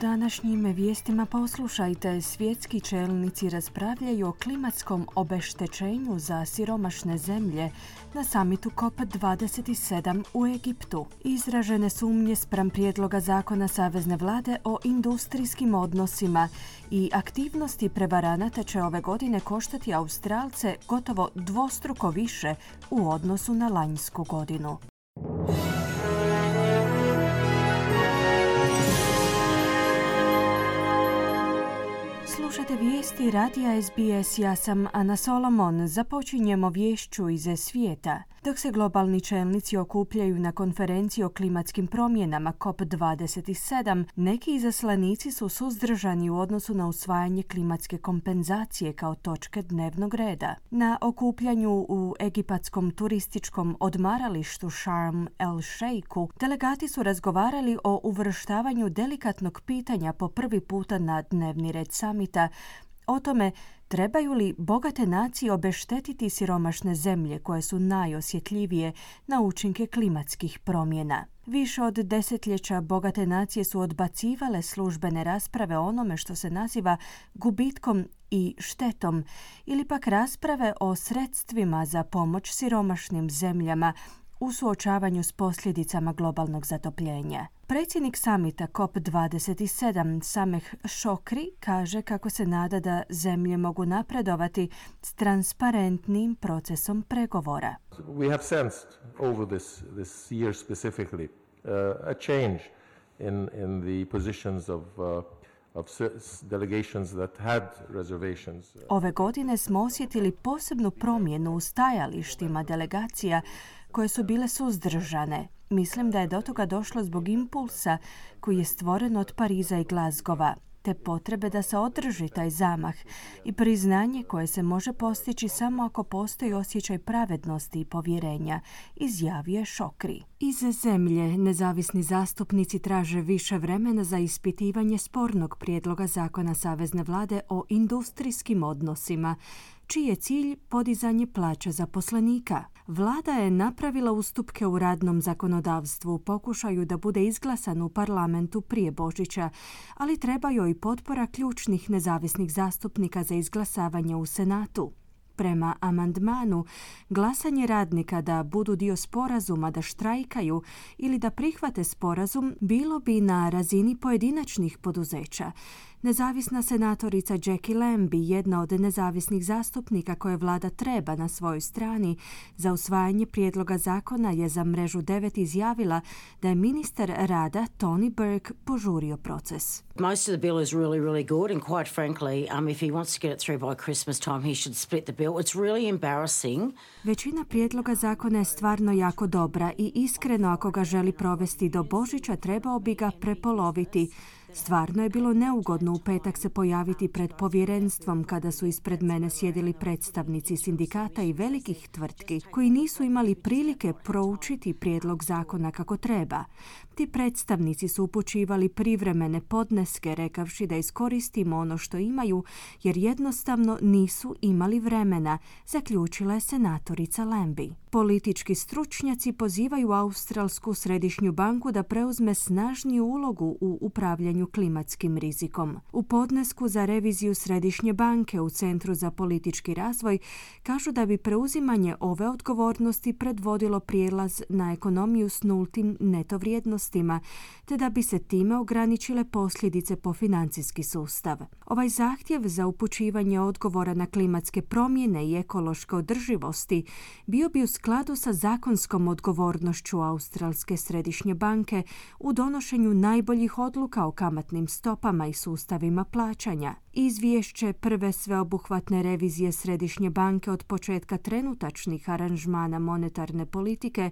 Današnjim vijestima poslušajte, svjetski čelnici raspravljaju o klimatskom obeštećenju za siromašne zemlje na samitu COP27 u Egiptu. Izražene sumnje spram prijedloga zakona Savezne vlade o industrijskim odnosima i aktivnosti prevaranata će ove godine koštati Australce gotovo dvostruko više u odnosu na lanjsku godinu. Slušate vijesti radija SBS, ja sam Ana Solomon. Započinjemo vješću iz svijeta. Dok se globalni čelnici okupljaju na konferenciji o klimatskim promjenama COP27, neki izaslanici su suzdržani u odnosu na usvajanje klimatske kompenzacije kao točke dnevnog reda. Na okupljanju u egipatskom turističkom odmaralištu Sharm el Sheikhu delegati su razgovarali o uvrštavanju delikatnog pitanja po prvi puta na dnevni red samita o tome trebaju li bogate nacije obeštetiti siromašne zemlje koje su najosjetljivije na učinke klimatskih promjena. Više od desetljeća bogate nacije su odbacivale službene rasprave o onome što se naziva gubitkom i štetom ili pak rasprave o sredstvima za pomoć siromašnim zemljama u suočavanju s posljedicama globalnog zatopljenja. Predsjednik samita COP27 Sameh Šokri kaže kako se nada da zemlje mogu napredovati s transparentnim procesom pregovora. We have sensed over this, this year specifically uh, a change in, in the positions of uh, reservations. Ove godine smo osjetili posebnu promjenu u stajalištima delegacija koje su bile suzdržane. Mislim da je do toga došlo zbog impulsa koji je stvoren od Pariza i Glazgova te potrebe da se održi taj zamah i priznanje koje se može postići samo ako postoji osjećaj pravednosti i povjerenja, izjavio Šokri. Iz zemlje nezavisni zastupnici traže više vremena za ispitivanje spornog prijedloga zakona Savezne vlade o industrijskim odnosima, čiji je cilj podizanje plaća zaposlenika. Vlada je napravila ustupke u radnom zakonodavstvu pokušaju da bude izglasan u parlamentu prije Božića, ali treba joj potpora ključnih nezavisnih zastupnika za izglasavanje u Senatu. Prema amandmanu, glasanje radnika da budu dio sporazuma da štrajkaju ili da prihvate sporazum bilo bi na razini pojedinačnih poduzeća, Nezavisna senatorica Jackie Lambie, jedna od nezavisnih zastupnika koje vlada treba na svojoj strani za usvajanje prijedloga zakona je za mrežu 9 izjavila da je ministar rada Tony Burke požurio proces. Most of the bill is really, really good and quite frankly, um, if he wants to get it through by Christmas time, he should split the bill. It's really embarrassing. Većina prijedloga zakona je stvarno jako dobra i iskreno ako ga želi provesti do Božića trebao bi ga prepoloviti Stvarno je bilo neugodno u petak se pojaviti pred povjerenstvom kada su ispred mene sjedili predstavnici sindikata i velikih tvrtki koji nisu imali prilike proučiti prijedlog zakona kako treba. Ti predstavnici su upućivali privremene podneske rekavši da iskoristimo ono što imaju jer jednostavno nisu imali vremena, zaključila je senatorica Lambi. Politički stručnjaci pozivaju Australsku središnju banku da preuzme snažniju ulogu u upravljanju klimatskim rizikom. U podnesku za reviziju Središnje banke u Centru za politički razvoj kažu da bi preuzimanje ove odgovornosti predvodilo prijelaz na ekonomiju s nultim neto vrijednostima, te da bi se time ograničile posljedice po financijski sustav. Ovaj zahtjev za upućivanje odgovora na klimatske promjene i ekološke održivosti bio bi u skladu sa zakonskom odgovornošću Australske središnje banke u donošenju najboljih odluka o kamatnim stopama i sustavima plaćanja. Izvješće prve sveobuhvatne revizije Središnje banke od početka trenutačnih aranžmana monetarne politike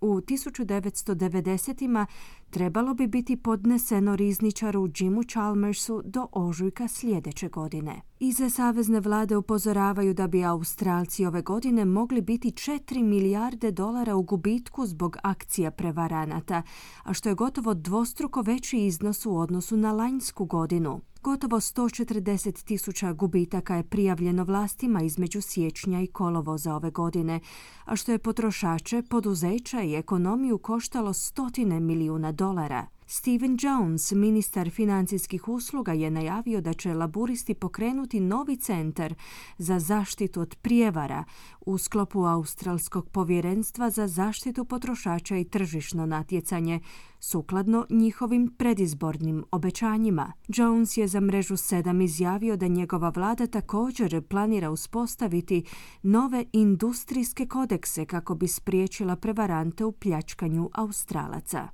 u 1990-ima trebalo bi biti podneseno rizničaru Jimu Chalmersu do ožujka sljedeće godine. Iza savezne vlade upozoravaju da bi Australci ove godine mogli biti 4 milijarde dolara u gubitku zbog akcija prevaranata, a što je gotovo dvostruko veći iznos u odnosu na lanjsku godinu. Gotovo 140 tisuća gubitaka je prijavljeno vlastima između siječnja i kolovoza ove godine, a što je potrošače, poduzeća i ekonomiju koštalo stotine milijuna dolara. Steven Jones, ministar financijskih usluga, je najavio da će laburisti pokrenuti novi centar za zaštitu od prijevara u sklopu Australskog povjerenstva za zaštitu potrošača i tržišno natjecanje, sukladno njihovim predizbornim obećanjima. Jones je za mrežu 7 izjavio da njegova vlada također planira uspostaviti nove industrijske kodekse kako bi spriječila prevarante u pljačkanju Australaca.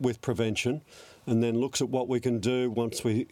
With prevention and then looks at what we can do once we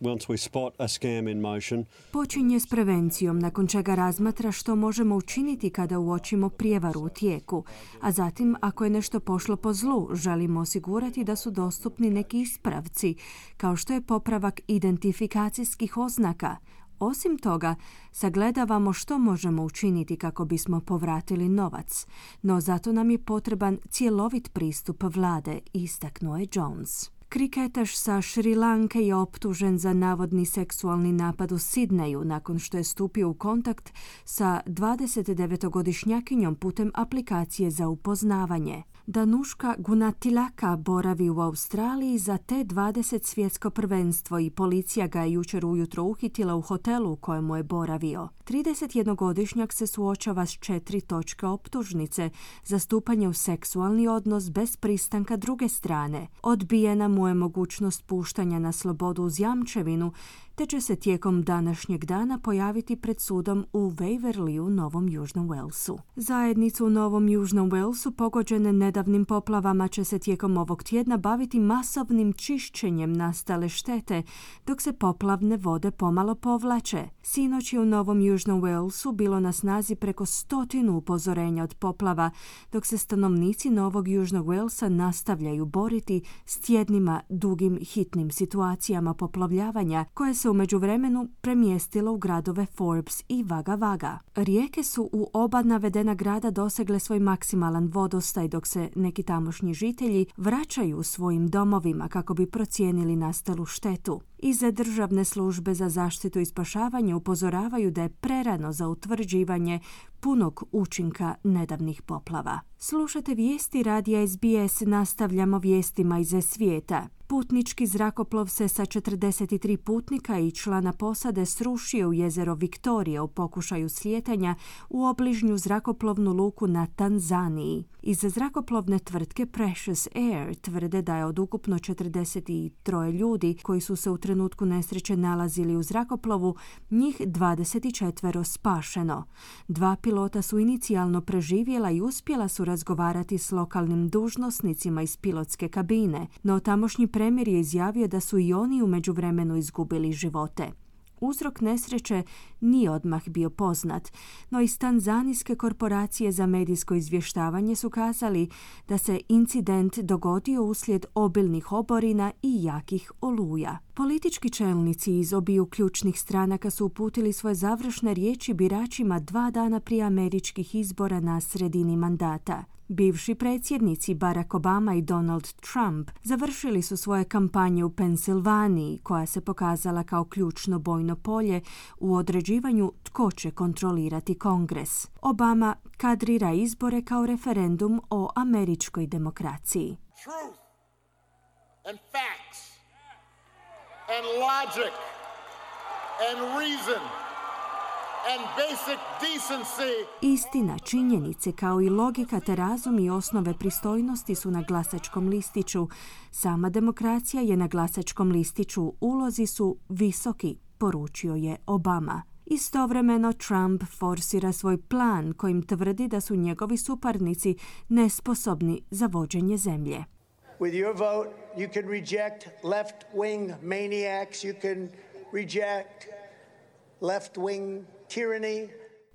once we spot a scam in motion. Počinje s prevencijom, nakon čega razmatra što možemo učiniti kada uočimo prijevaru u tijeku, a zatim ako je nešto pošlo po zlu, želimo osigurati da su dostupni neki ispravci, kao što je popravak identifikacijskih oznaka, osim toga, sagledavamo što možemo učiniti kako bismo povratili novac, no zato nam je potreban cjelovit pristup vlade, istaknuo je Jones. Kriketaš sa Šri Lanke je optužen za navodni seksualni napad u Sidneju nakon što je stupio u kontakt sa 29-godišnjakinjom putem aplikacije za upoznavanje. Danuška Gunatilaka boravi u Australiji za T20 svjetsko prvenstvo i policija ga je jučer ujutro uhitila u hotelu u kojemu je boravio. 31-godišnjak se suočava s četiri točke optužnice za stupanje u seksualni odnos bez pristanka druge strane. Odbijena mu je mogućnost puštanja na slobodu uz jamčevinu te će se tijekom današnjeg dana pojaviti pred sudom u Waverley u Novom Južnom Walesu. Zajednicu u Novom Južnom Walesu pogođene nedavnim poplavama će se tijekom ovog tjedna baviti masovnim čišćenjem nastale štete, dok se poplavne vode pomalo povlače. Sinoć je u Novom Južnom Walesu bilo na snazi preko stotinu upozorenja od poplava, dok se stanovnici Novog Južnog Walesa nastavljaju boriti s tjednima dugim hitnim situacijama poplavljavanja koje se u međuvremenu premjestilo u gradove Forbes i Vaga Vaga. Rijeke su u oba navedena grada dosegle svoj maksimalan vodostaj dok se neki tamošnji žitelji vraćaju svojim domovima kako bi procijenili nastalu štetu. Iza državne službe za zaštitu i spašavanje upozoravaju da je prerano za utvrđivanje punog učinka nedavnih poplava. Slušate vijesti radija SBS, nastavljamo vijestima iz svijeta. Putnički zrakoplov se sa 43 putnika i člana posade srušio u jezero Viktorija u pokušaju slijetanja u obližnju zrakoplovnu luku na Tanzaniji. Iz zrakoplovne tvrtke Precious Air tvrde da je od ukupno 43 ljudi koji su se u trenutku nesreće nalazili u zrakoplovu, njih 24 spašeno. Dva pilota su inicijalno preživjela i uspjela su razgovarati s lokalnim dužnosnicima iz pilotske kabine, no tamošnji premijer je izjavio da su i oni u međuvremenu izgubili živote. Uzrok nesreće nije odmah bio poznat, no iz tanzanijske korporacije za medijsko izvještavanje su kazali da se incident dogodio uslijed obilnih oborina i jakih oluja. Politički čelnici iz obiju ključnih stranaka su uputili svoje završne riječi biračima dva dana prije američkih izbora na sredini mandata. Bivši predsjednici Barack Obama i Donald Trump završili su svoje kampanje u Pensilvaniji, koja se pokazala kao ključno bojno polje u određivanju tko će kontrolirati kongres. Obama kadrira izbore kao referendum o američkoj demokraciji. Truth facts and logic and reason Istina, činjenice kao i logika te razum i osnove pristojnosti su na glasačkom listiću. Sama demokracija je na glasačkom listiću. Ulozi su visoki, poručio je Obama. Istovremeno Trump forsira svoj plan kojim tvrdi da su njegovi suparnici nesposobni za vođenje zemlje. With your vote, you can reject left-wing maniacs, you can reject left-wing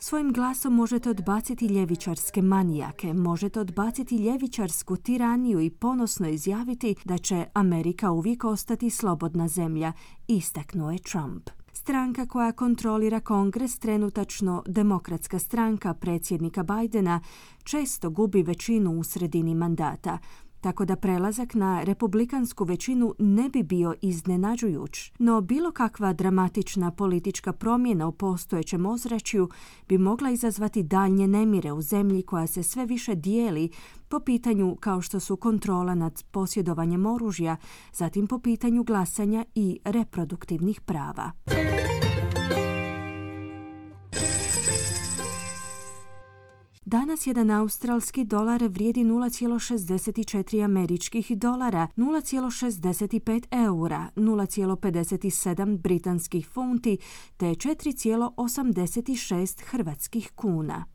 Svojim glasom možete odbaciti ljevičarske manijake, možete odbaciti ljevičarsku tiraniju i ponosno izjaviti da će Amerika uvijek ostati slobodna zemlja, istaknuo je Trump. Stranka koja kontrolira kongres, trenutačno demokratska stranka predsjednika Bidena, često gubi većinu u sredini mandata, tako da prelazak na republikansku većinu ne bi bio iznenađujuć. No bilo kakva dramatična politička promjena u postojećem ozračju bi mogla izazvati daljnje nemire u zemlji koja se sve više dijeli po pitanju kao što su kontrola nad posjedovanjem oružja, zatim po pitanju glasanja i reproduktivnih prava. Danas jedan australski dolar vrijedi 0,64 američkih dolara, 0,65 eura, 0,57 britanskih funti te 4,86 hrvatskih kuna.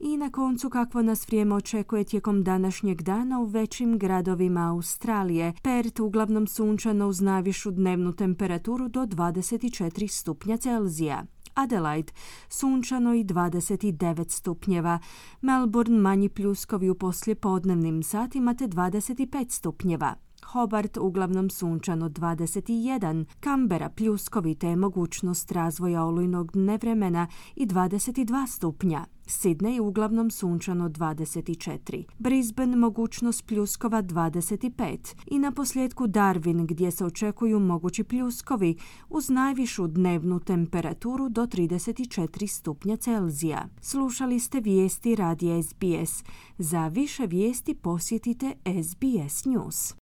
I na koncu kakvo nas vrijeme očekuje tijekom današnjeg dana u većim gradovima Australije. Perth uglavnom sunčano uz najvišu dnevnu temperaturu do 24 stupnja Celzija. Adelaide sunčano i 29 stupnjeva, Melbourne manji pljuskovi u poslijepodnevnim satima te 25 stupnjeva. Hobart uglavnom sunčano 21, Kambera pljuskovi te mogućnost razvoja olujnog nevremena i 22 stupnja. Sidney uglavnom sunčano 24, Brisbane mogućnost pljuskova 25 i na posljedku Darwin gdje se očekuju mogući pljuskovi uz najvišu dnevnu temperaturu do 34 stupnja Celzija. Slušali ste vijesti radija SBS. Za više vijesti posjetite SBS News.